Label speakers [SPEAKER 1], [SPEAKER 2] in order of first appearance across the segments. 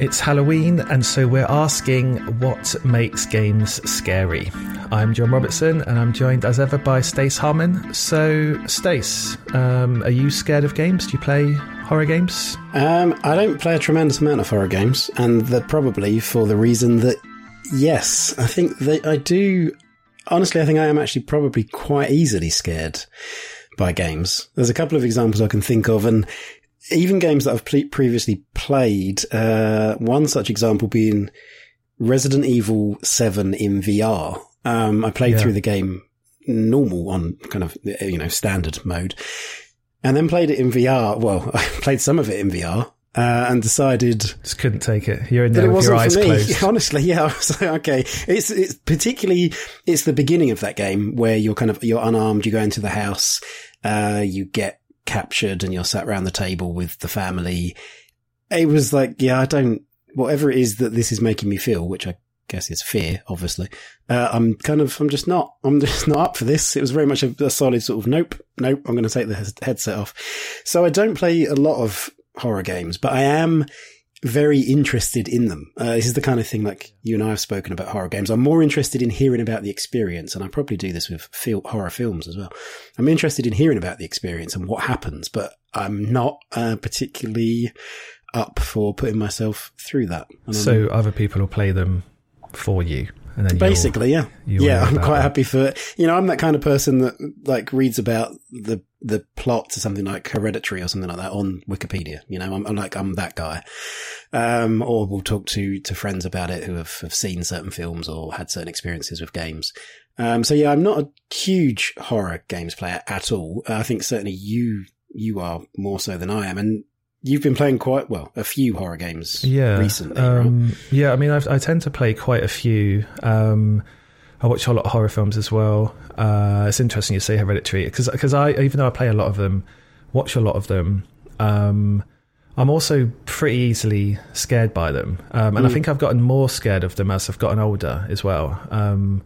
[SPEAKER 1] It's Halloween, and so we're asking what makes games scary. I'm John Robertson, and I'm joined as ever by Stace Harman. So, Stace, um, are you scared of games? Do you play horror games?
[SPEAKER 2] Um, I don't play a tremendous amount of horror games, and that probably for the reason that, yes, I think that I do. Honestly, I think I am actually probably quite easily scared by games. There's a couple of examples I can think of, and even games that I've previously played, uh, one such example being Resident Evil 7 in VR. Um, I played
[SPEAKER 1] Yeah.
[SPEAKER 2] through the game normal on kind of, you know, standard mode and then played it in VR. Well, I played some of it in VR. Uh, and decided
[SPEAKER 1] Just couldn't take it. You're in there
[SPEAKER 2] it
[SPEAKER 1] with your eyes closed.
[SPEAKER 2] Honestly, yeah, I was like, okay. It's it's particularly it's the beginning of that game where you're kind of you're unarmed. You go into the house, uh, you get captured, and you're sat around the table with the family. It was like, yeah, I don't whatever it is that this is making me feel, which I guess is fear, obviously. Uh, I'm kind of I'm just not I'm just not up for this. It was very much a, a solid sort of nope, nope. I'm going to take the headset off. So I don't play a lot of horror games, but I am very interested in them. Uh, this is the kind of thing like you and I have spoken about horror games. I'm more interested in hearing about the experience, and I probably do this with fil- horror films as well. I'm interested in hearing about the experience and what happens, but I'm not uh, particularly up for putting myself through that.
[SPEAKER 1] So other people will play them for you, and then you'll-
[SPEAKER 2] Basically, yeah, yeah. I'm quite
[SPEAKER 1] it.
[SPEAKER 2] happy for you know. I'm that kind of person that like reads about the the plot to something like Hereditary or something like that on Wikipedia. You know, I'm, I'm like I'm that guy. Um, or we'll talk to to friends about it who have, have seen certain films or had certain experiences with games. Um, so yeah, I'm not a huge horror games player at all. Uh, I think certainly you you are more so than I am, and you've been playing quite well a few horror games
[SPEAKER 1] yeah,
[SPEAKER 2] recently. right?
[SPEAKER 1] Um, yeah, I mean, I've, I tend to play quite a few. Um, I watch a lot of horror films as well. Uh, it's interesting you say Hereditary because I even though I play a lot of them, watch a lot of them. Um, I'm also pretty easily scared by them, um, and I
[SPEAKER 2] Mm.
[SPEAKER 1] think I've gotten more scared of them as I've gotten older as well. Um,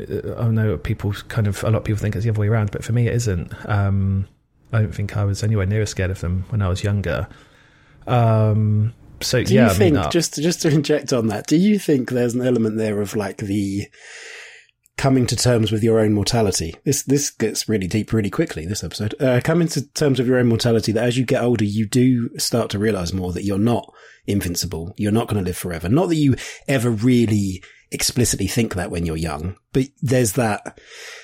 [SPEAKER 1] I know people kind of a lot of people think it's the other way around, but for me it isn't. Um, I don't think I was anywhere near as scared of them when I was younger. Um, so
[SPEAKER 2] Do
[SPEAKER 1] yeah,
[SPEAKER 2] you
[SPEAKER 1] I mean,
[SPEAKER 2] think
[SPEAKER 1] uh,
[SPEAKER 2] just just to inject on that? Do you think there's an element there of like the coming to terms with your own mortality? This this gets really deep really quickly. This episode, uh, coming to terms with your own mortality. That as you get older, you do start to realize more that you're not invincible. You're not going to live forever. Not that you ever really explicitly think that when you're young, but there's that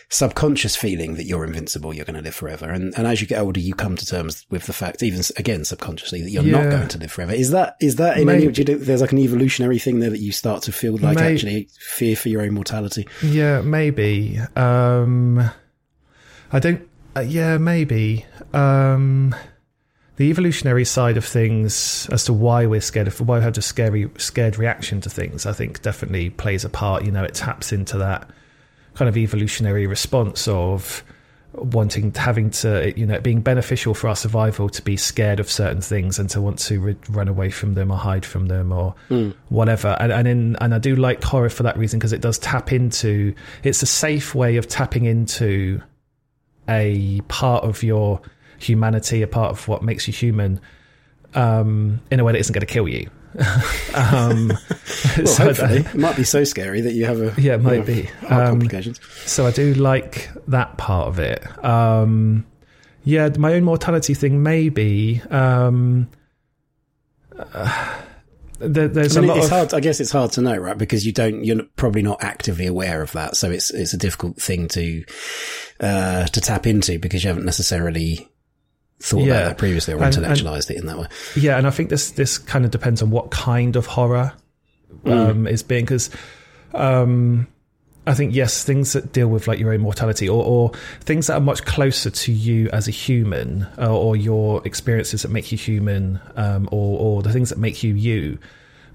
[SPEAKER 2] subconscious feeling that you're invincible, you're going to live forever. And, and as you get older, you come to terms with the fact, even again, subconsciously, that you're not going to live forever. Is that, is that in any,
[SPEAKER 1] Maybe-
[SPEAKER 2] do you there's like an evolutionary thing there that you start to feel like
[SPEAKER 1] May-
[SPEAKER 2] actually fear for your own mortality?
[SPEAKER 1] Yeah, maybe. Um, I don't. Uh, yeah, maybe. Um, the evolutionary side of things, as to why we're scared of, why we have a scary, scared reaction to things, I think definitely plays a part. You know, it taps into that kind of evolutionary response of wanting having to you know being beneficial for our survival to be scared of certain things and to want to re- run away from them or hide from them or hmm. whatever and and in and I do like horror for that reason because it does tap into it's a safe way of tapping into a part of your humanity a part of what makes you human um in a way that isn't going to kill you um
[SPEAKER 2] Well,
[SPEAKER 1] so that-
[SPEAKER 2] it might be so scary that you have a
[SPEAKER 1] Yeah, it might
[SPEAKER 2] you know,
[SPEAKER 1] be. Um,
[SPEAKER 2] complications.
[SPEAKER 1] so I do like that part of it. Um, yeah, my own mortality thing, maybe. Um, uh, there, there's
[SPEAKER 2] I mean,
[SPEAKER 1] a lot
[SPEAKER 2] it's
[SPEAKER 1] of
[SPEAKER 2] hard. I guess it's hard to know, right? Because you don't. You're probably not actively aware of that, so it's it's a difficult thing to uh, to tap into because you haven't necessarily thought
[SPEAKER 1] Yeah.
[SPEAKER 2] about that previously or
[SPEAKER 1] And- and-
[SPEAKER 2] intellectualized it in that way.
[SPEAKER 1] yeah, and I think this this kind of depends on what kind of horror um, is being because. Um, I think yes, things that deal with like your own mortality, or, or things that are much closer to you as a human, uh, or your experiences that make you human, um, or, or the things that make you you.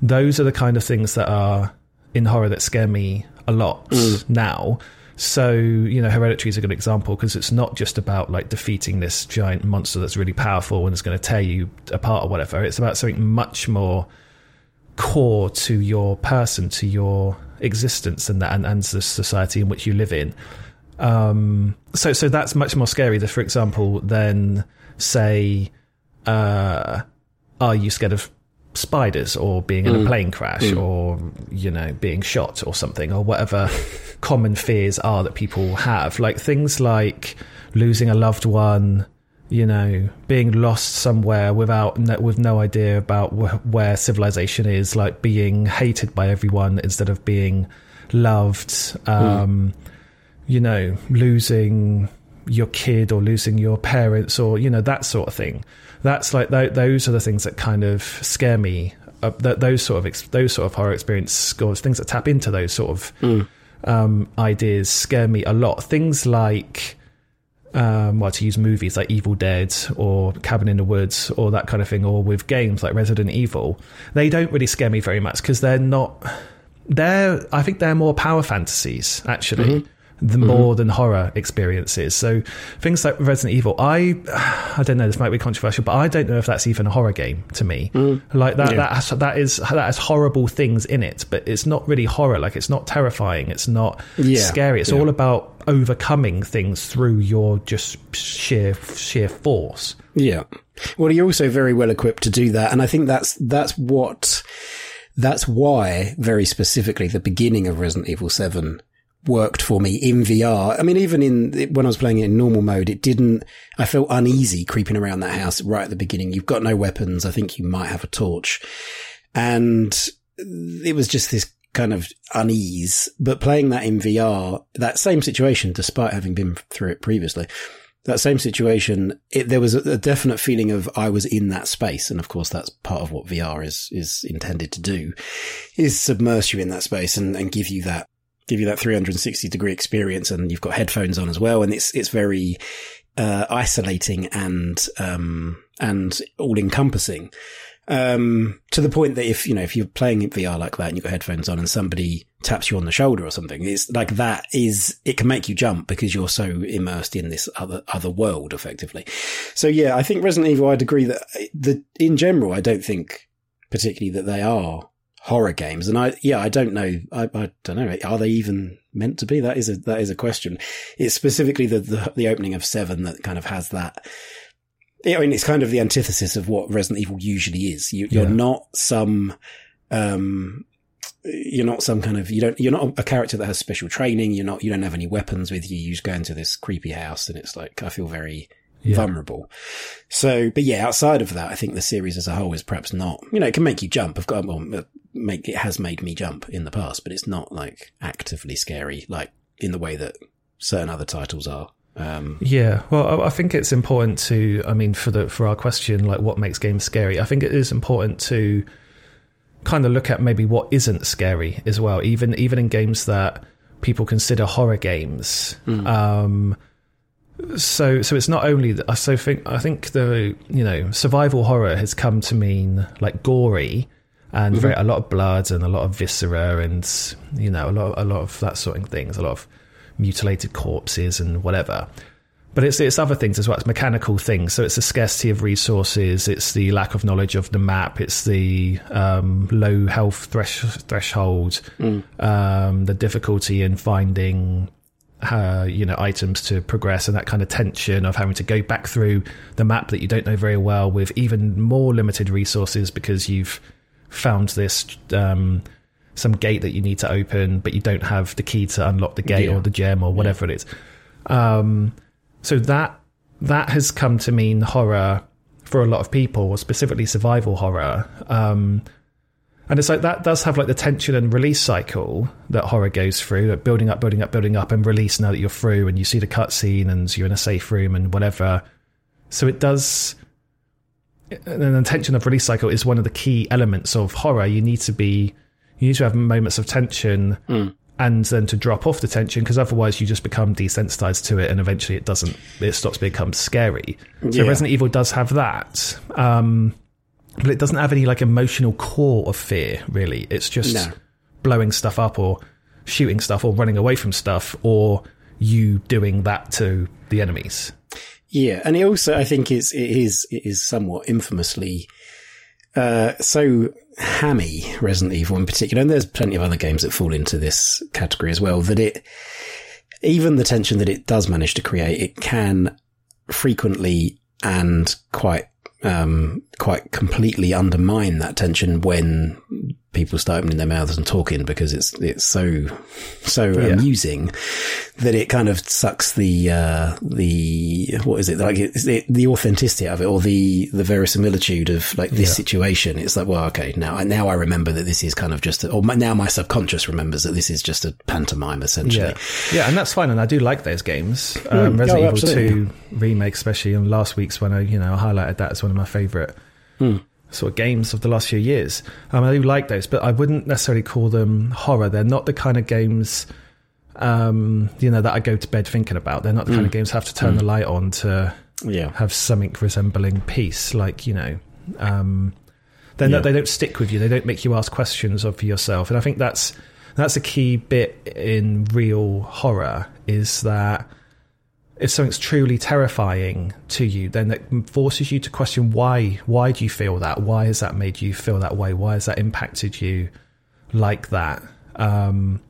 [SPEAKER 1] Those are the kind of things that are in horror that scare me a lot now. So you know, Hereditary is a good example because it's not just about like defeating this giant monster that's really powerful and it's going to tear you apart or whatever. It's about something much more core to your person, to your existence, and that, and, and the society in which you live in. Um, so, so that's much more scary. Than, for example, than say, uh, are you scared of spiders or being in a plane crash or you know being shot or something or whatever common fears are that people have. Like things like losing a loved one you know being lost somewhere without with no idea about wh- where civilization is like being hated by everyone instead of being loved um you know losing your kid or losing your parents or you know that sort of thing. That's like th- those are the things that kind of scare me. Uh, th- those sort of ex- those sort of horror experience scores things that tap into those sort of um, ideas scare me a lot things like um, well, to use movies like Evil Dead or Cabin in the Woods or that kind of thing, or with games like Resident Evil, they don't really scare me very much because they're not. They're, I think, they're more power fantasies actually, the mm-hmm. more than horror experiences. So things like Resident Evil, I, I don't know, this might be controversial, but I don't know if that's even a horror game to me. Mm. Like that,
[SPEAKER 2] Yeah.
[SPEAKER 1] that has, that is that has horrible things in it, but it's not really horror. Like it's not terrifying. It's not
[SPEAKER 2] Yeah.
[SPEAKER 1] scary. It's
[SPEAKER 2] Yeah.
[SPEAKER 1] all about overcoming things through your just sheer sheer force.
[SPEAKER 2] Yeah. Well, you're also very well equipped to do that. And I think that's, that's what, that's why very specifically the beginning of Resident Evil 7 worked for me in VR. I mean, even in, when I was playing it in normal mode, it didn't, I felt uneasy creeping around that house right at the beginning. You've got no weapons. I think you might have a torch. And it was just this kind of unease, but playing that in VR, that same situation, despite having been through it previously, that same situation, it, there was a, a definite feeling of I was in that space. And of course, that's part of what VR is, is intended to do is submerge you in that space and, and give you that, give you that 360 degree experience. And you've got headphones on as well. And it's, it's very, uh, isolating and, um, and all encompassing. Um, to the point that if, you know, if you're playing VR like that and you've got headphones on and somebody taps you on the shoulder or something, it's like that is, it can make you jump because you're so immersed in this other, other world effectively. So yeah, I think Resident Evil, I'd agree that the, in general, I don't think particularly that they are horror games. And I, yeah, I don't know. I, I don't know. Are they even meant to be? That is a, that is a question. It's specifically the, the, the opening of seven that kind of has that, I mean, it's kind of the antithesis of what Resident Evil usually is. You, you're
[SPEAKER 1] Yeah.
[SPEAKER 2] not some, um, you're not some kind of, you don't, you're not a character that has special training. You're not, you don't have any weapons with you. You just go into this creepy house and it's like, I feel very
[SPEAKER 1] Yeah.
[SPEAKER 2] vulnerable. So, but yeah, outside of that, I think the series as a whole is perhaps not, you know, it can make you jump. I've got, well, make, it has made me jump in the past, but it's not like actively scary, like in the way that certain other titles are. Um,
[SPEAKER 1] Yeah, well, I I think it's important to. I mean, for the for our question, like what makes games scary, I think it is important to kind of look at maybe what isn't scary as well. Even even in games that people consider horror games. Um, so so it's not only that. So think I think the you know survival horror has come to mean like gory and very, a lot of blood and a lot of viscera and you know a lot a lot of that sort of things. A lot of mutilated corpses and whatever. But it's it's other things as well. It's mechanical things. So it's the scarcity of resources. It's the lack of knowledge of the map. It's the um, low health thresh, threshold. Um, the difficulty in finding uh, you know items to progress and that kind of tension of having to go back through the map that you don't know very well with even more limited resources because you've found this um, some gate that you need to open, but you don't have the key to unlock the gate
[SPEAKER 2] Yeah.
[SPEAKER 1] or the gem or whatever it is. Um, so that that has come to mean horror for a lot of people, specifically survival horror. Um, and it's like that does have like the tension and release cycle that horror goes through, like building up, building up, building up, and release now that you're through and you see the cutscene and you're in a safe room and whatever. So it does. And intention of release cycle is one of the key elements of horror. You need to be, you need to have moments of tension and then to drop off the tension because otherwise you just become desensitized to it and eventually it doesn't, it stops becoming scary. So
[SPEAKER 2] Yeah.
[SPEAKER 1] Resident Evil does have that. Um, but it doesn't have any like emotional core of fear really it's just
[SPEAKER 2] No.
[SPEAKER 1] blowing stuff up or shooting stuff or running away from stuff or you doing that to the enemies
[SPEAKER 2] Yeah, and it also I think is it is it is somewhat infamously uh, so hammy Resident Evil in particular, and there's plenty of other games that fall into this category as well. That it even the tension that it does manage to create, it can frequently and quite um, quite completely undermine that tension when people start opening their mouths and talking because it's it's so so yeah. amusing that it kind of sucks the uh, the what is it like it, the authenticity of it or the the verisimilitude of like this yeah. situation. It's like well, okay, now now I remember that this is kind of just a, or my, now my subconscious remembers that this is just a pantomime essentially.
[SPEAKER 1] Yeah, yeah, and that's fine, and I do like those games. Um, mm, Resident oh, Evil Two remake, especially in last week's when I you know I highlighted that as one of my favorite. Mm sort of games of the last few years. Um, I do like those, but I wouldn't necessarily call them horror. They're not the kind of games, um, you know, that I go to bed thinking about. They're not the mm. kind of mm. games I have to turn mm. the light on to yeah. have something resembling peace. Like you know, um, they're yeah. not, they don't stick with you. They don't make you ask questions of yourself. And I think that's that's a key bit in real horror is that if something's truly terrifying to you, then it forces you to question why. Why do you feel that? Why has that made you feel that way? Why has that impacted you like that? Um,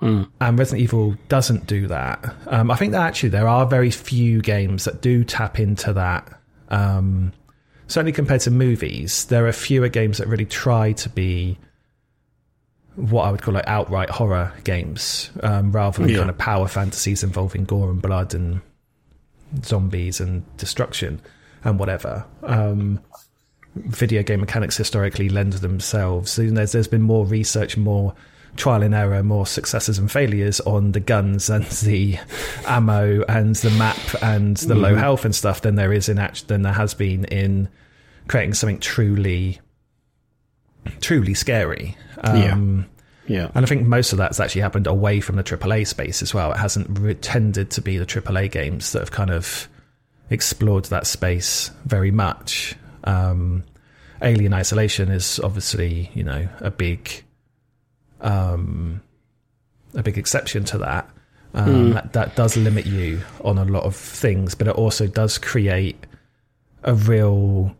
[SPEAKER 1] mm. And Resident Evil doesn't do that. Um, I think that actually there are very few games that do tap into that. Um, certainly compared to movies, there are fewer games that really try to be what I would call like outright horror games, um, rather than yeah. kind of power fantasies involving gore and blood and zombies and destruction and whatever. Um, video game mechanics historically lend themselves. There's, there's been more research, more trial and error, more successes and failures on the guns and the ammo and the map and the mm. low health and stuff than there is in act than there has been in creating something truly truly scary. Um,
[SPEAKER 2] yeah. Yeah.
[SPEAKER 1] And I think most of that's actually happened away from the AAA space as well. It hasn't re- tended to be the AAA games that have kind of explored that space very much. Um, Alien Isolation is obviously, you know, a big, um, a big exception to that. Um, mm. that. That does limit you on a lot of things, but it also does create a real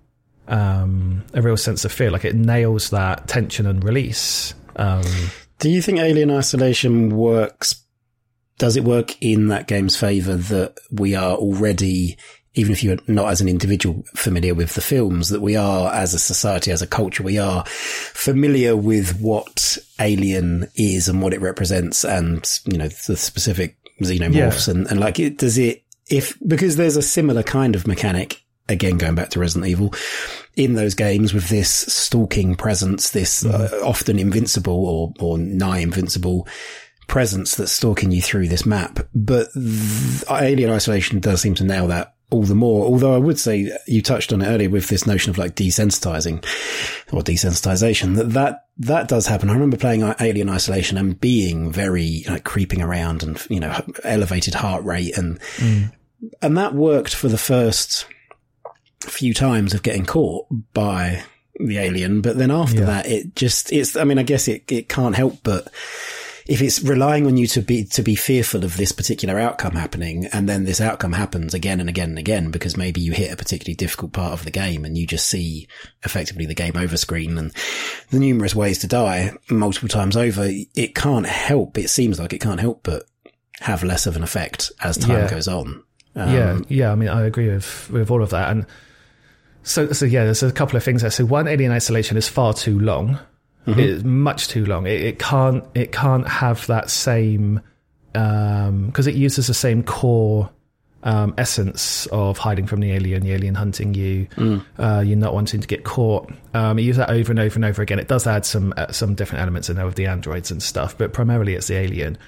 [SPEAKER 1] um, a real sense of fear. Like it nails that tension and release. Um,
[SPEAKER 2] Do you think Alien Isolation works? Does it work in that game's favor that we are already, even if you're not as an individual familiar with the films, that we are as a society, as a culture, we are familiar with what Alien is and what it represents and, you know, the specific xenomorphs yeah. and, and like it, does it, if, because there's a similar kind of mechanic again going back to Resident Evil, in those games with this stalking presence, this uh, mm. often invincible or, or nigh invincible presence that's stalking you through this map. But th- Alien Isolation does seem to nail that all the more. Although I would say you touched on it earlier with this notion of like desensitizing or desensitization that that that does happen. I remember playing Alien Isolation and being very like creeping around and you know elevated heart rate and mm. and that worked for the first few times of getting caught by the alien, but then after yeah. that, it just, it's, I mean, I guess it, it can't help but if it's relying on you to be, to be fearful of this particular outcome happening, and then this outcome happens again and again and again, because maybe you hit a particularly difficult part of the game and you just see effectively the game over screen and the numerous ways to die multiple times over, it can't help, it seems like it can't help but have less of an effect as time yeah. goes on.
[SPEAKER 1] Um, yeah, yeah. I mean, I agree with with all of that, and so, so yeah, there's a couple of things there. So one, Alien Isolation is far too long. Mm-hmm. It's much too long. It, it, can't, it can't have that same, um, cause it uses the same core, um, essence of hiding from the alien, the alien hunting you, mm. uh, you're not wanting to get caught. Um, you use that over and over and over again. It does add some, uh, some different elements in there with the androids and stuff, but primarily it's the alien.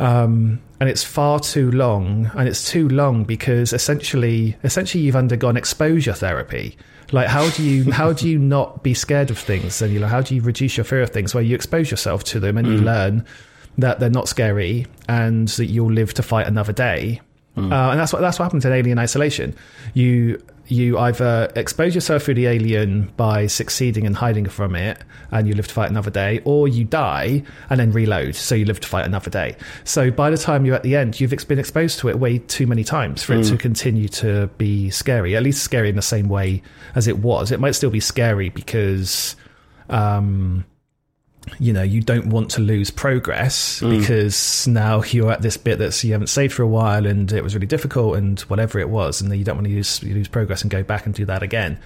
[SPEAKER 1] Um, and it's far too long, and it's too long because essentially, essentially, you've undergone exposure therapy. Like, how do you how do you not be scared of things? And you know, how do you reduce your fear of things? Where you expose yourself to them and mm. you learn that they're not scary and that you'll live to fight another day. Mm. Uh, and that's what that's what happens in Alien Isolation. You you either expose yourself to the alien by succeeding and hiding from it, and you live to fight another day, or you die and then reload, so you live to fight another day. So by the time you're at the end, you've been exposed to it way too many times for mm. it to mm. continue to be scary. At least scary in the same way as it was. It might still be scary because. Um, you know, you don't want to lose progress
[SPEAKER 2] Mm.
[SPEAKER 1] because now you're at this bit that you haven't saved for a while and it was really difficult and whatever it was, and then you don't want to lose, lose progress and go back and do that again.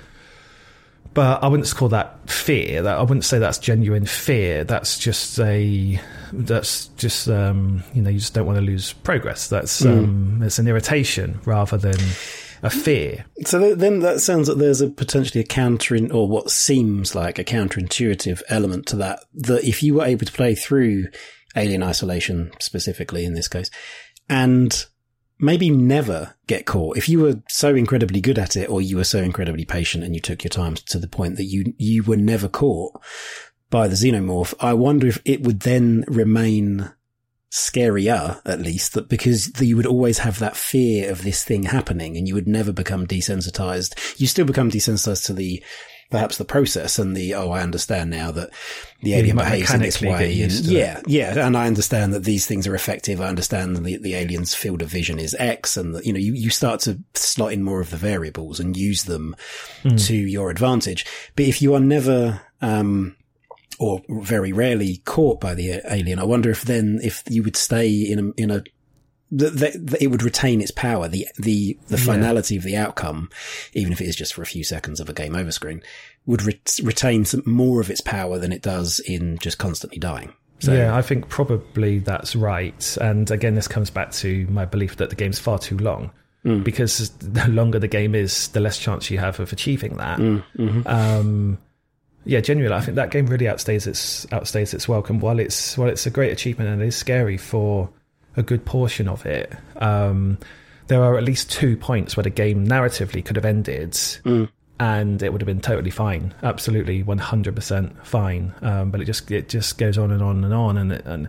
[SPEAKER 1] But I wouldn't call that fear. That I wouldn't say that's genuine fear. That's just a that's just um, you know you just don't want to lose progress. That's
[SPEAKER 2] Mm.
[SPEAKER 1] um, it's an irritation rather than a fear.
[SPEAKER 2] So then that sounds like there's a potentially a counter in, or what seems like a counterintuitive element to that. That if you were able to play through Alien Isolation specifically in this case, and maybe never get caught, if you were so incredibly good at it, or you were so incredibly patient and you took your time to the point that you you were never caught by the xenomorph, I wonder if it would then remain scarier at least that because you would always have that fear of this thing happening and you would never become desensitized. You still become desensitized to the perhaps the process and the oh i understand now that the alien behaves in this way. and yeah yeah and i understand that these things are effective. I understand that the, the alien's field of vision is x and that you know you, you start to slot in more of the variables and use them
[SPEAKER 1] Hmm.
[SPEAKER 2] to your advantage. But if you are never um or very rarely caught by the alien. I wonder if then if you would stay in a in a that, it would retain its power, the the the
[SPEAKER 1] Yeah.
[SPEAKER 2] finality of the outcome, even if it is just for a few seconds of a game over screen, would re- retain some more of its power than it does in just constantly dying. So
[SPEAKER 1] yeah, I think probably that's right. And again, this comes back to my belief that the game's far too long.
[SPEAKER 2] Mm.
[SPEAKER 1] Because the longer the game is, the less chance you have of achieving that.
[SPEAKER 2] Mm, mhm.
[SPEAKER 1] Um, yeah, genuinely, I think that game really outstays its outstays its welcome. While it's while it's a great achievement and it is scary for a good portion of it, um, there are at least two points where the game narratively could have ended,
[SPEAKER 2] Mm.
[SPEAKER 1] and it would have been totally fine, absolutely one hundred percent fine. Um, but it just it just goes on and on and on, and it, and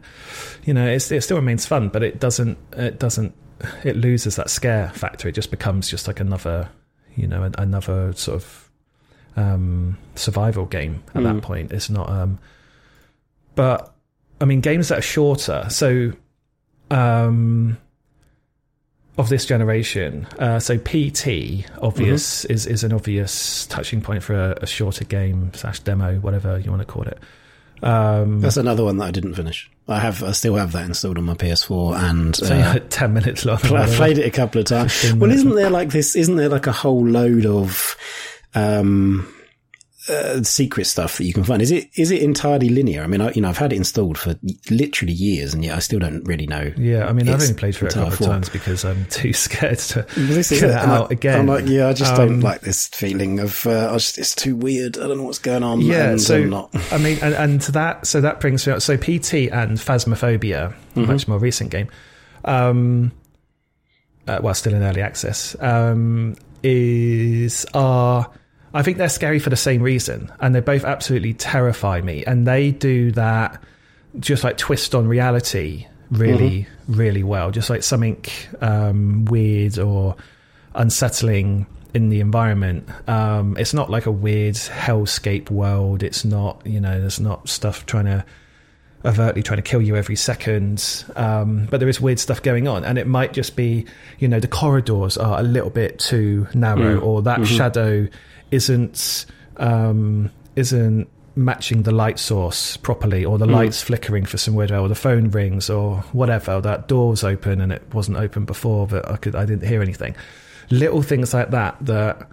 [SPEAKER 1] you know it's, it still remains fun, but it doesn't it doesn't it loses that scare factor. It just becomes just like another you know another sort of um, survival game at that
[SPEAKER 2] Mm.
[SPEAKER 1] point. It's not. Um, but I mean, games that are shorter. So, um, of this generation, uh, so PT obvious is is an obvious touching point for a, a shorter game slash demo, whatever you want to call it. Um,
[SPEAKER 2] That's another one that I didn't finish. I have, I still have that installed on my PS4, and
[SPEAKER 1] so
[SPEAKER 2] uh,
[SPEAKER 1] ten minutes long.
[SPEAKER 2] I've played it a couple of times. Well, isn't there like this? Isn't there like a whole load of um, uh, secret stuff that you can find? Is it is it entirely linear? I mean, I, you know, I've had it installed for literally years, and yet I still don't really know.
[SPEAKER 1] Yeah, I mean, I've only played through it a couple of times because I'm too scared to
[SPEAKER 2] This is
[SPEAKER 1] get
[SPEAKER 2] it.
[SPEAKER 1] out
[SPEAKER 2] I,
[SPEAKER 1] again.
[SPEAKER 2] I'm like, yeah, I just
[SPEAKER 1] Um,
[SPEAKER 2] don't like this feeling of. Uh, I just, it's too weird. I don't know what's going on.
[SPEAKER 1] Yeah,
[SPEAKER 2] and
[SPEAKER 1] so
[SPEAKER 2] I'm not.
[SPEAKER 1] I mean, and, and to that, so that brings me up. So PT and Phasmophobia,
[SPEAKER 2] Mm-hmm.
[SPEAKER 1] much more recent game, um, uh, well, still in early access, um, is are I think they're scary for the same reason, and they both absolutely terrify me, and they do that just like twist on reality really, really well, just like something um, weird or unsettling in the environment. Um, it's not like a weird hellscape world. It's not, you know, there's not stuff trying to overtly trying to kill you every second. Um, but there is weird stuff going on, and it might just be, you know, the corridors are a little bit too narrow, or that shadow isn't um, isn't matching the light source properly, or the lights flickering for some weird, or the phone rings, or whatever. Or that door's open and it wasn't open before, but I could I didn't hear anything. Little things like that that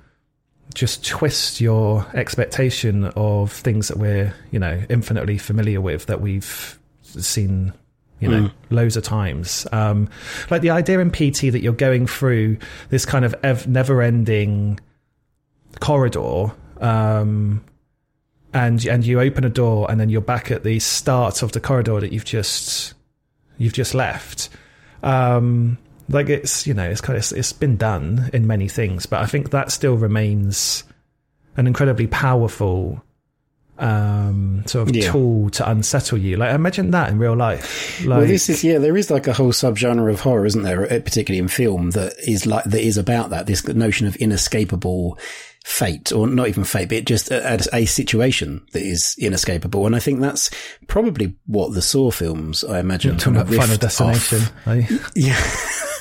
[SPEAKER 1] just twist your expectation of things that we're you know infinitely familiar with that we've seen you know loads of times um like the idea in pt that you're going through this kind of ev- never-ending corridor um and and you open a door and then you're back at the start of the corridor that you've just you've just left um like it's you know it's kind of it's been done in many things but i think that still remains an incredibly powerful um sort of
[SPEAKER 2] Yeah.
[SPEAKER 1] tool to unsettle you like imagine that in real life like
[SPEAKER 2] well, this is yeah. There is like a whole subgenre of horror, isn't there? Particularly in film, that is like that is about that. This notion of inescapable fate, or not even fate, but just a, a- situation that is inescapable. And I think that's probably what the Saw films, I imagine,
[SPEAKER 1] talking about
[SPEAKER 2] riffed
[SPEAKER 1] final
[SPEAKER 2] off.
[SPEAKER 1] destination eh?
[SPEAKER 2] Yeah.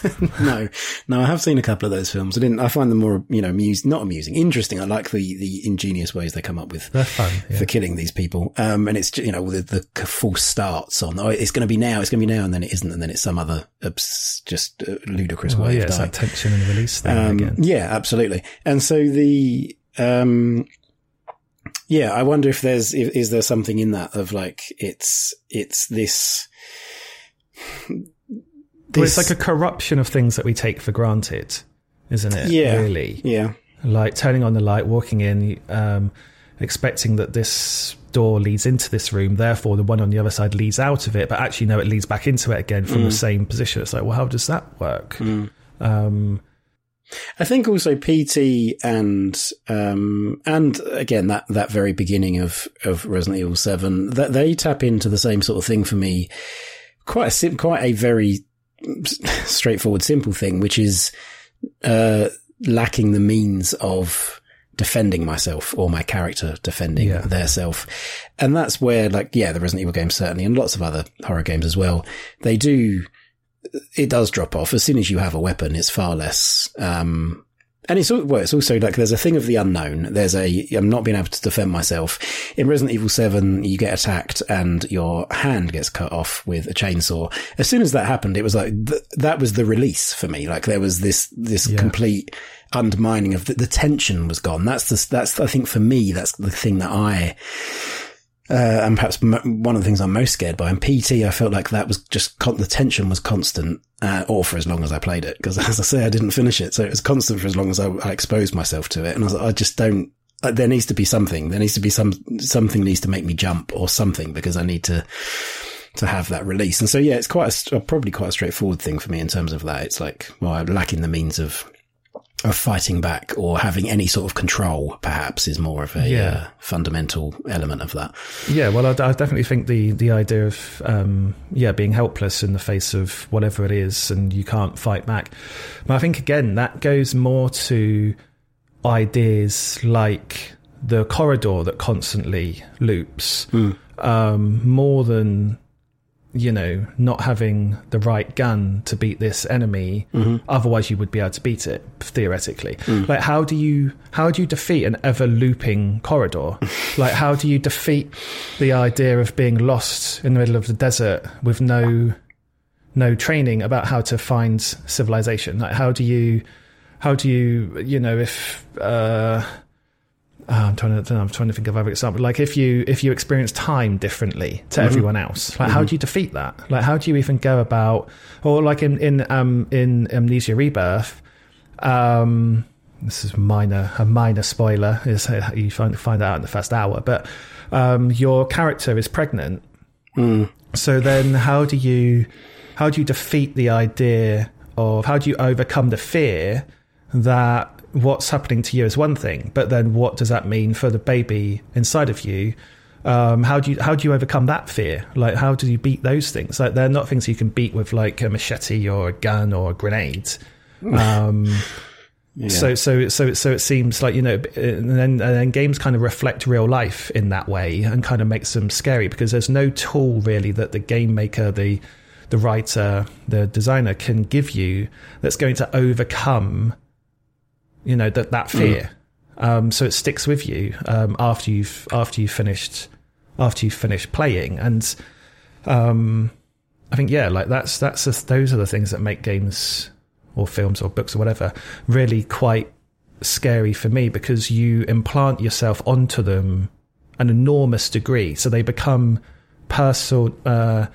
[SPEAKER 2] no, no, I have seen a couple of those films. I didn't. I find them more, you know, amusing, not amusing, interesting. I like the the ingenious ways they come up with
[SPEAKER 1] They're fun. Yeah.
[SPEAKER 2] for killing these people. Um, and it's you know the, the false starts on. Oh, it's going to be now. It's going to be now, and then it isn't, and then it's some other obs- just uh, ludicrous
[SPEAKER 1] Well,
[SPEAKER 2] way
[SPEAKER 1] yeah,
[SPEAKER 2] of
[SPEAKER 1] it's
[SPEAKER 2] dying.
[SPEAKER 1] that tension and release thing
[SPEAKER 2] Um,
[SPEAKER 1] again.
[SPEAKER 2] yeah, absolutely. And so the, um, yeah, I wonder if there's, if, is there something in that of like, it's, it's this,
[SPEAKER 1] Well, it's like a corruption of things that we take for granted, isn't it?
[SPEAKER 2] Yeah.
[SPEAKER 1] Really.
[SPEAKER 2] yeah,
[SPEAKER 1] Like turning on the light, walking in, um, expecting that this door leads into this room, therefore the one on the other side leads out of it, but actually no, it leads back into it again from the same position. It's like, well, how does that work? Um,
[SPEAKER 2] I think also PT and, um, and again, that, that very beginning of, of Resident Evil 7, that they tap into the same sort of thing for me. Quite a quite a very straightforward, simple thing, which is, uh, lacking the means of defending myself or my character defending
[SPEAKER 1] Yeah.
[SPEAKER 2] their self. And that's where, like, yeah, the Resident Evil games certainly, and lots of other horror games as well, they do, it does drop off. As soon as you have a weapon, it's far less, um, and it's, well, it's also like there's a thing of the unknown. There's a, I'm not being able to defend myself. In Resident Evil 7, you get attacked and your hand gets cut off with a chainsaw. As soon as that happened, it was like, th- that was the release for me. Like there was this, this
[SPEAKER 1] Yeah.
[SPEAKER 2] complete undermining of the, the tension was gone. That's the, that's, I think for me, that's the thing that I, uh, and perhaps m- one of the things I'm most scared by. In PT, I felt like that was just con- the tension was constant, uh, or for as long as I played it. Because as I say, I didn't finish it, so it was constant for as long as I, I exposed myself to it. And I like, I just don't. Like, there needs to be something. There needs to be some something needs to make me jump or something because I need to to have that release. And so yeah, it's quite a, probably quite a straightforward thing for me in terms of that. It's like well, I'm lacking the means of of fighting back or having any sort of control. Perhaps is more of a
[SPEAKER 1] Yeah.
[SPEAKER 2] uh, fundamental element of that.
[SPEAKER 1] Yeah, well, I, I definitely think the the idea of um, yeah being helpless in the face of whatever it is, and you can't fight back. But I think again that goes more to ideas like the corridor that constantly loops, um, more than you know not having the right gun to beat this enemy. Otherwise, you would be able to beat it theoretically. Like, how do you how do you defeat an ever looping corridor? like, how do you defeat the idea of being lost in the middle of the desert with no no training about how to find civilization? Like, how do you how do you you know if uh, uh, I'm trying to I'm trying to think of other example. Like if you if you experience time differently to everyone else, like how do you defeat that? Like how do you even go about? Or like in in um in Amnesia Rebirth, um, this is minor a minor spoiler is you find find out in the first hour, but um, your character is pregnant. So then, how do you how do you defeat the idea of how do you overcome the fear that what's happening to you is one thing, but then what does that mean for the baby inside of you? Um, how do you how do you overcome that fear? Like how do you beat those things? Like they're not things you can beat with like a machete or a gun or a grenade. Um, So so so so it seems like you know, and then and then games kind of reflect real life in that way and kind of makes them scary because there's no tool really that the game maker, the the writer, the designer can give you that's going to overcome, you know, that that fear. Um, so it sticks with you um, after you've after you've finished after you've finished playing and. Um, I think yeah, like that's that's those are the things that make games or films or books or whatever really quite scary for me because you implant yourself onto them an enormous degree, so they become personal. Uh,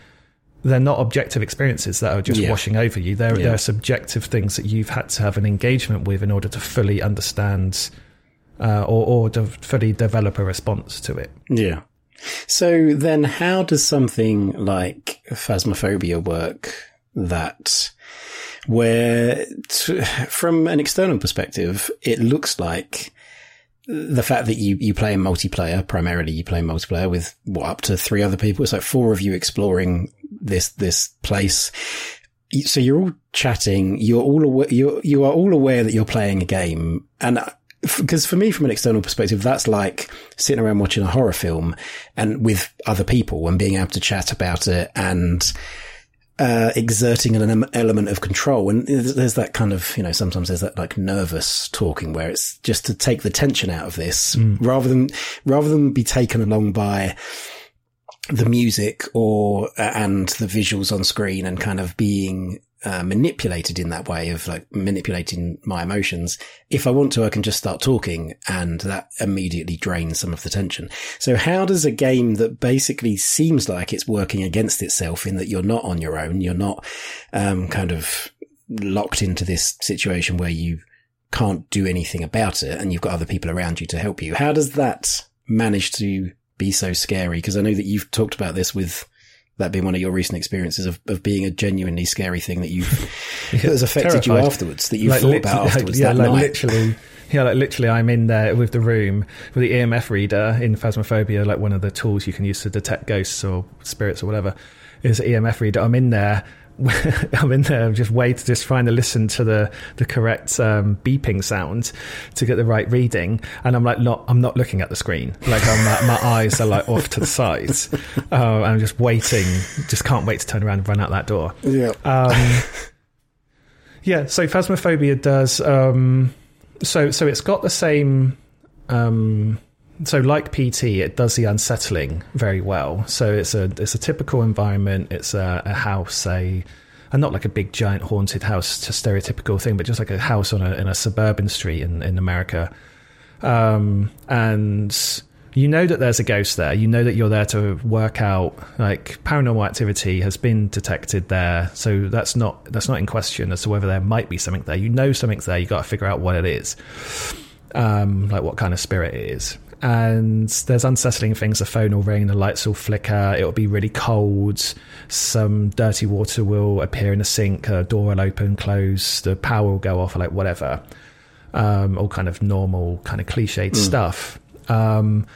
[SPEAKER 1] they're not objective experiences that are just
[SPEAKER 2] Yeah.
[SPEAKER 1] washing over you. They're,
[SPEAKER 2] Yeah.
[SPEAKER 1] they're subjective things that you've had to have an engagement with in order to fully understand uh, or, or to fully develop a response to it.
[SPEAKER 2] Yeah. So then how does something like phasmophobia work that where t- from an external perspective, it looks like the fact that you, you play in multiplayer, primarily you play in multiplayer with what up to three other people. It's like four of you exploring this, this place. So you're all chatting. You're all aware, you're, you are all aware that you're playing a game. And uh, because for me, from an external perspective, that's like sitting around watching a horror film and with other people and being able to chat about it and uh, exerting an element of control. And there's that kind of, you know, sometimes there's that like nervous talking where it's just to take the tension out of this mm. rather than, rather than be taken along by the music or, uh, and the visuals on screen and kind of being uh, manipulated in that way of like manipulating my emotions. If I want to, I can just start talking and that immediately drains some of the tension. So how does a game that basically seems like it's working against itself in that you're not on your own, you're not, um, kind of locked into this situation where you can't do anything about it and you've got other people around you to help you. How does that manage to be so scary? Because I know that you've talked about this with that being one of your recent experiences of, of being a genuinely scary thing that you yeah, that has affected terrified. you afterwards, that you like, thought about afterwards.
[SPEAKER 1] yeah, like
[SPEAKER 2] night.
[SPEAKER 1] literally. Yeah, like literally, I'm in there with the room with the EMF reader in Phasmophobia, like one of the tools you can use to detect ghosts or spirits or whatever is EMF reader. I'm in there I'm in there just wait, just trying to listen to the the correct um, beeping sound to get the right reading, and I'm like, not, I'm not looking at the screen. Like my, my eyes are like off to the sides. Uh, I'm just waiting, just can't wait to turn around and run out that door.
[SPEAKER 2] Yeah. Um,
[SPEAKER 1] yeah. So phasmophobia does. Um, so so it's got the same. Um, so like PT, it does the unsettling very well. So it's a it's a typical environment. It's a, a house, a and not like a big giant haunted house, just stereotypical thing, but just like a house on a in a suburban street in in America. Um, and you know that there's a ghost there. You know that you're there to work out like paranormal activity has been detected there. So that's not that's not in question as to whether there might be something there. You know something's there. You got to figure out what it is, um, like what kind of spirit it is and there's unsettling things. The phone will ring, the lights will flicker, it'll be really cold, some dirty water will appear in the sink, a door will open, close, the power will go off, or like whatever. Um, all kind of normal, kind of cliched mm. stuff. Um,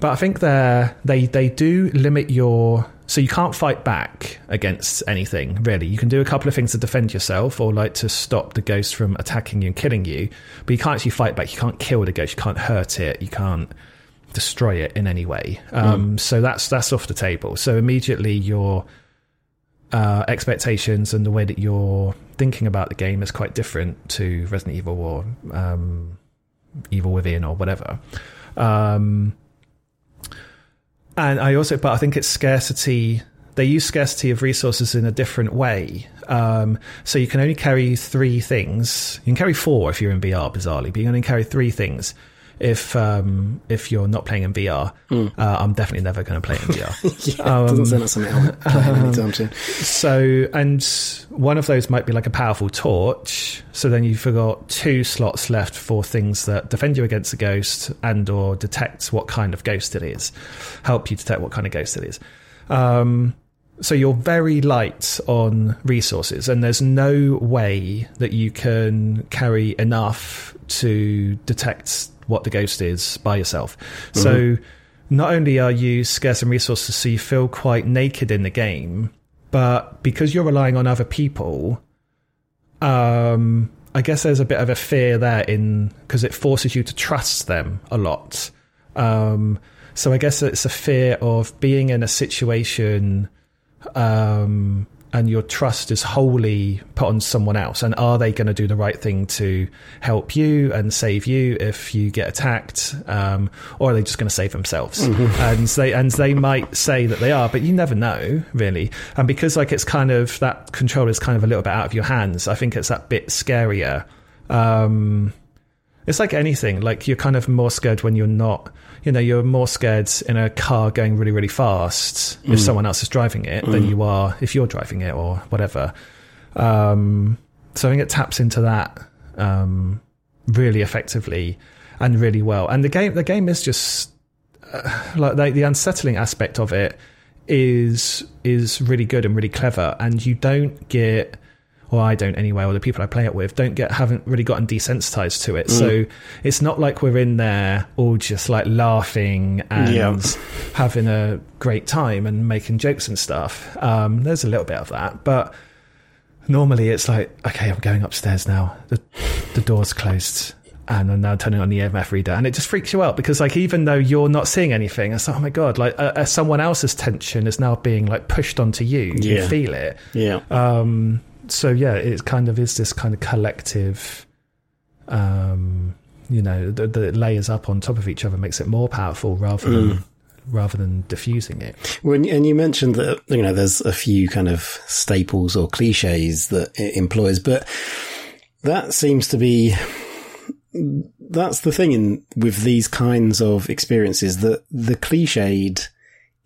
[SPEAKER 1] but I think they they they do limit your so you can't fight back against anything, really. You can do a couple of things to defend yourself or like to stop the ghost from attacking you and killing you, but you can't actually fight back. You can't kill the ghost. You can't hurt it. You can't destroy it in any way. Um, mm. So that's that's off the table. So immediately your uh, expectations and the way that you're thinking about the game is quite different to Resident Evil or um, Evil Within or whatever. Um, and I also, but I think it's scarcity. They use scarcity of resources in a different way. Um, so you can only carry three things. You can carry four if you're in VR, bizarrely, but you can only carry three things if um, if you're not playing in VR. Mm. Uh, I'm definitely never going to play in
[SPEAKER 2] VR. yeah, um, doesn't sound like something I'll play anytime
[SPEAKER 1] So, and one of those might be like a powerful torch. So then you've got two slots left for things that defend you against a ghost and or detect what kind of ghost it is, help you detect what kind of ghost it is. Um, so you're very light on resources, and there's no way that you can carry enough to detect what the ghost is by yourself. Mm-hmm. So not only are you scarce in resources, so you feel quite naked in the game, but because you're relying on other people, um, I guess there's a bit of a fear there in because it forces you to trust them a lot. Um, so I guess it's a fear of being in a situation um, and your trust is wholly put on someone else? And are they going to do the right thing to help you and save you if you get attacked um, or are they just going to save themselves? Mm-hmm. and they and they might say that they are but you never know really. And because like it's kind of that control is kind of a little bit out of your hands i think it's that bit scarier. Um, it's like anything like you're kind of more scared when you're not you know, you're more scared in a car going really, really fast mm. if someone else is driving it mm. than you are if you're driving it or whatever. Um, so I think it taps into that um, really effectively and really well. And the game, the game is just uh, like, like the unsettling aspect of it is is really good and really clever, and you don't get or I don't anyway, or the people I play it with don't get haven't really gotten desensitized to it. Mm. So it's not like we're in there all just like laughing and yeah. having a great time and making jokes and stuff. Um, there's a little bit of that, but normally it's like, okay, I'm going upstairs now. The the door's closed. and I'm now turning on the EMF reader, and it just freaks you out because, like, even though you're not seeing anything, it's like, oh my god, like, uh, uh, someone else's tension is now being like pushed onto you. You feel it.
[SPEAKER 2] Yeah.
[SPEAKER 1] Um, so yeah, it kind of is this kind of collective. Um, you know, the, layers up on top of each other makes it more powerful rather than rather than diffusing it.
[SPEAKER 2] When, and you mentioned that, you know, there's a few kind of staples or cliches that it employs, but that seems to be, that's the thing in, with these kinds of experiences that the cliched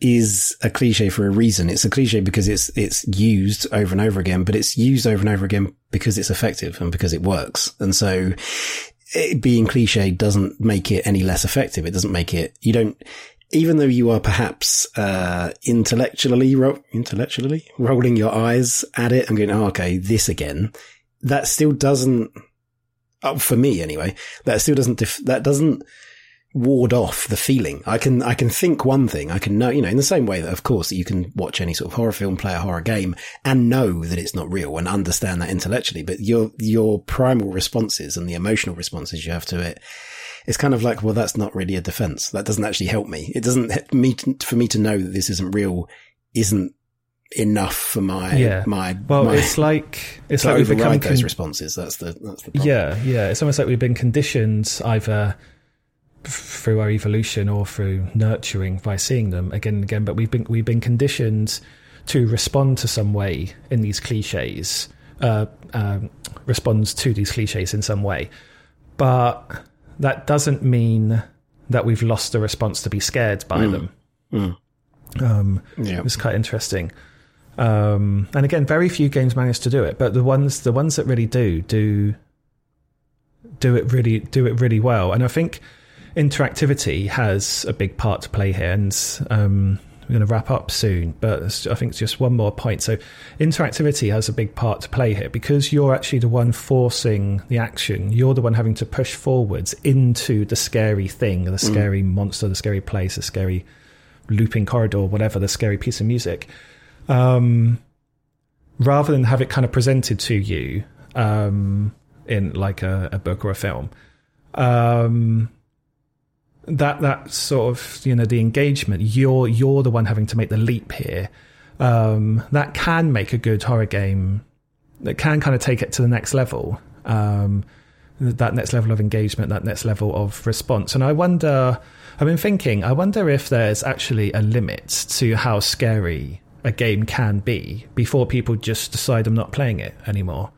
[SPEAKER 2] is a cliche for a reason. It's a cliche because it's, it's used over and over again, but it's used over and over again because it's effective and because it works. And so it being cliche doesn't make it any less effective. It doesn't make it, you don't, even though you are perhaps uh, intellectually ro- intellectually rolling your eyes at it and going, "Oh, okay, this again," that still doesn't. Oh, for me, anyway, that still doesn't. Def- that doesn't ward off the feeling. I can I can think one thing. I can know, you know, in the same way that, of course, you can watch any sort of horror film, play a horror game, and know that it's not real and understand that intellectually. But your your primal responses and the emotional responses you have to it it's kind of like, well, that's not really a defense. That doesn't actually help me. It doesn't me to, for me to know that this isn't real. Isn't enough for my
[SPEAKER 1] Yeah.
[SPEAKER 2] my
[SPEAKER 1] Well,
[SPEAKER 2] my,
[SPEAKER 1] it's like it's like we've become
[SPEAKER 2] override those responses. That's the that's the problem.
[SPEAKER 1] Yeah, yeah. It's almost like we've been conditioned either through our evolution or through nurturing by seeing them again and again. But we've been we've been conditioned to respond to some way in these cliches, uh, um, responds to these cliches in some way. But that doesn't mean that we've lost the response to be scared by them. Um,
[SPEAKER 2] yeah.
[SPEAKER 1] it was quite interesting. Um, and again, very few games manage to do it, but the ones the ones that really do do do it really do it really well. And I think interactivity has a big part to play here. And um, we're going to wrap up soon, but I think it's just one more point. So interactivity has a big part to play here because you're actually the one forcing the action. You're the one having to push forwards into the scary thing, the scary monster, the scary place, the scary looping corridor, whatever, the scary piece of music. Um, rather than have it kind of presented to you um, in like a, a book or a film. Um, that that sort of you know the engagement you're you're the one having to make the leap here. Um, that can make a good horror game that can kind of take it to the next level. Um, that next level of engagement that next level of response. And i wonder i've been thinking i wonder if there's actually a limit to how scary a game can be before people just decide i'm not playing it anymore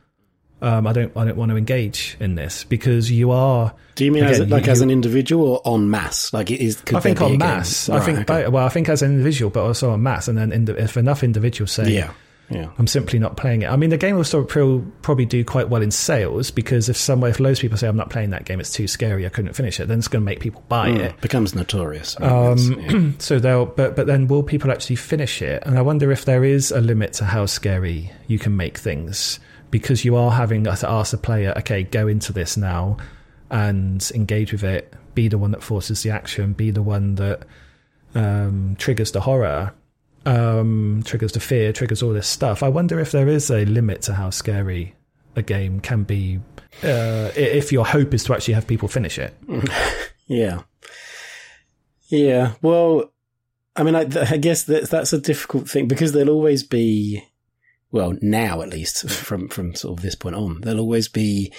[SPEAKER 1] um, I don't. I don't want to engage in this because you are.
[SPEAKER 2] Do you mean as, like
[SPEAKER 1] you-
[SPEAKER 2] as an individual or en masse? Like it is? Could
[SPEAKER 1] I think
[SPEAKER 2] there be
[SPEAKER 1] on
[SPEAKER 2] a game-
[SPEAKER 1] mass. I
[SPEAKER 2] Right,
[SPEAKER 1] think
[SPEAKER 2] okay.
[SPEAKER 1] well, I think as an individual, but also on mass. And then indi- if enough individuals say,
[SPEAKER 2] Yeah. Yeah.
[SPEAKER 1] I'm simply not playing it. I mean, the game will still probably do quite well in sales because if somewhere, if loads of people say I'm not playing that game, it's too scary, I couldn't finish it, then it's going to make people buy it.
[SPEAKER 2] Mm, becomes notorious.
[SPEAKER 1] Um,
[SPEAKER 2] Yeah.
[SPEAKER 1] So they'll, but but then will people actually finish it? And I wonder if there is a limit to how scary you can make things because you are having to ask the player, okay, go into this now and engage with it. Be the one that forces the action. Be the one that um, triggers the horror, um, triggers the fear, triggers all this stuff. I wonder if there is a limit to how scary a game can be. Uh, if your hope is to actually have people finish it.
[SPEAKER 2] Yeah. Yeah. Well, I mean, I, I guess that, that's a difficult thing because there'll always be, well, now at least from, from sort of this point on, there'll always be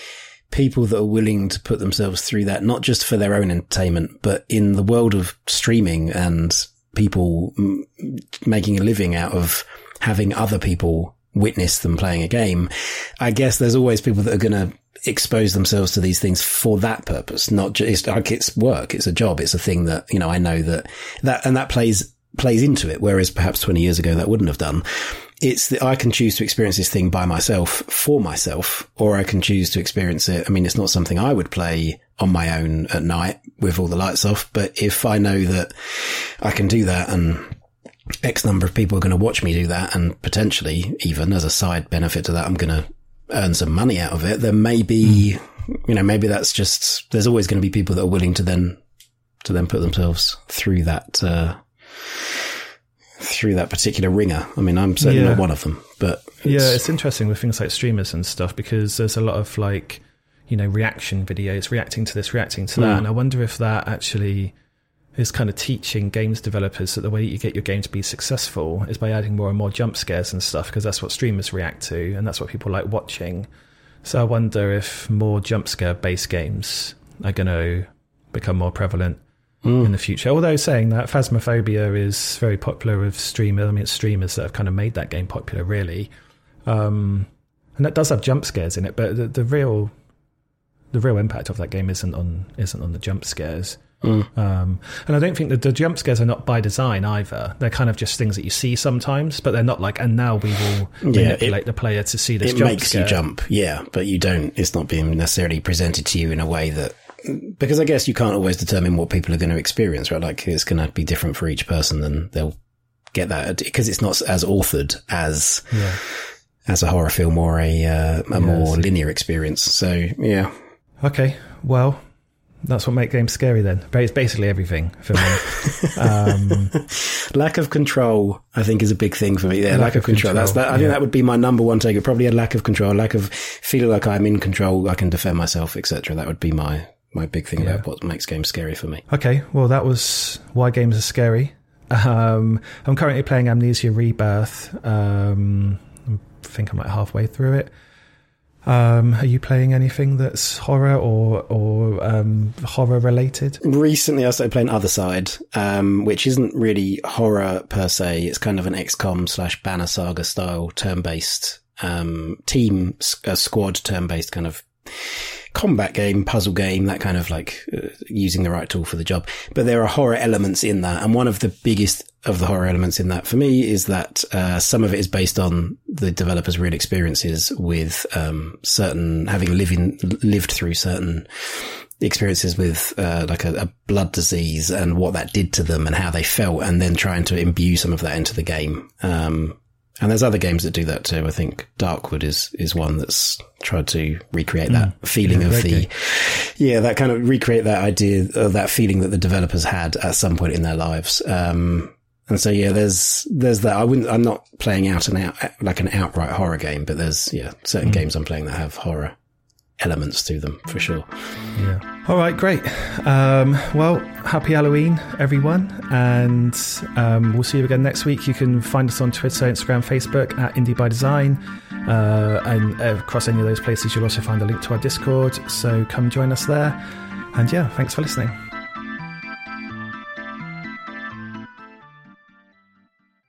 [SPEAKER 2] people that are willing to put themselves through that, not just for their own entertainment, but in the world of streaming and people mm, making a living out of having other people witness them playing a game. I guess there's always people that are going to expose themselves to these things for that purpose, not just like it's work, it's a job, it's a thing that, you know, I know that that, and that plays, plays into it. Whereas perhaps 20 years ago that wouldn't have done. It's that I can choose to experience this thing by myself for myself, or I can choose to experience it. I mean, it's not something I would play on my own at night with all the lights off, but if I know that I can do that and X number of people are going to watch me do that, and potentially even as a side benefit to that, I'm going to earn some money out of it. Then maybe, you know, maybe that's just there's always going to be people that are willing to then to then put themselves through that uh, through that particular ringer. I mean, I'm certainly
[SPEAKER 1] Yeah.
[SPEAKER 2] not one of them, but
[SPEAKER 1] Yeah,
[SPEAKER 2] it's-
[SPEAKER 1] it's interesting with things like streamers and stuff because there's a lot of like you know, reaction videos, reacting to this, reacting to that.
[SPEAKER 2] Mm.
[SPEAKER 1] And I wonder if that actually is kind of teaching games developers that the way that you get your game to be successful is by adding more and more jump scares and stuff, because that's what streamers react to, and that's what people like watching. So I wonder if more jump scare based games are going to become more prevalent in the future. Although saying that, Phasmophobia is very popular with streamers. I mean, it's streamers that have kind of made that game popular, really. Um, and that does have jump scares in it, but the, the real the real impact of that game isn't on isn't on the jump scares. Um, and I don't think that the jump scares are not by design either. They're kind of just things that you see sometimes, but they're not like. And now we will
[SPEAKER 2] Yeah,
[SPEAKER 1] manipulate
[SPEAKER 2] it-
[SPEAKER 1] the player to see this
[SPEAKER 2] it
[SPEAKER 1] jump
[SPEAKER 2] makes
[SPEAKER 1] scare.
[SPEAKER 2] you jump, yeah, but you don't. It's not being necessarily presented to you in a way that because I guess you can't always determine what people are going to experience, right? Like it's going to be different for each person, and they'll get that because it's not as authored as
[SPEAKER 1] Yeah.
[SPEAKER 2] as a horror film or a uh, a more linear experience. So yeah,
[SPEAKER 1] Okay, well, that's what makes games scary then. It's basically everything for me. um,
[SPEAKER 2] lack of control, I think, is a big thing for me. Yeah, lack,
[SPEAKER 1] Lack
[SPEAKER 2] of
[SPEAKER 1] of
[SPEAKER 2] control. That's that. I think that would be my number one take. Probably a lack of control, lack of feeling like I'm in control, I can defend myself, etc. That would be my my big thing about what makes games scary for me.
[SPEAKER 1] okay, well, that was why games are scary. Um, I'm currently playing Amnesia Rebirth. Um, I think I'm like halfway through it. Um, are you playing anything that's horror or or um, horror related?
[SPEAKER 2] Recently, I started playing Othercide, um, which isn't really horror per se. It's kind of an XCOM slash Banner Saga style turn based um, team uh, squad turn based kind of combat game, puzzle game, that kind of like uh, using the right tool for the job. But there are horror elements in that, and one of the biggest of the horror elements in that for me is that uh, some of it is based on the developers' real experiences with um, certain having living lived through certain experiences with uh, like a, a blood disease and what that did to them and how they felt, and then trying to imbue some of that into the game. Um, and there's other games that do that too. I think Darkwood is is one that's tried to recreate that mm. feeling of the, yeah, that kind of recreate that idea of that feeling that the developers had at some point in their lives. Um, and so yeah, there's there's that. I wouldn't. I'm not playing out and out like an outright horror game, but there's yeah certain mm. games I'm playing that have horror elements to them for sure.
[SPEAKER 1] Yeah. All right, great. Um, well, happy Halloween, everyone. And um, we'll see you again next week. You can find us on Twitter, Instagram, Facebook at Indie by Design. Uh, and uh, across any of those places, you'll also find a link to our Discord. So come join us there. And yeah, thanks for listening.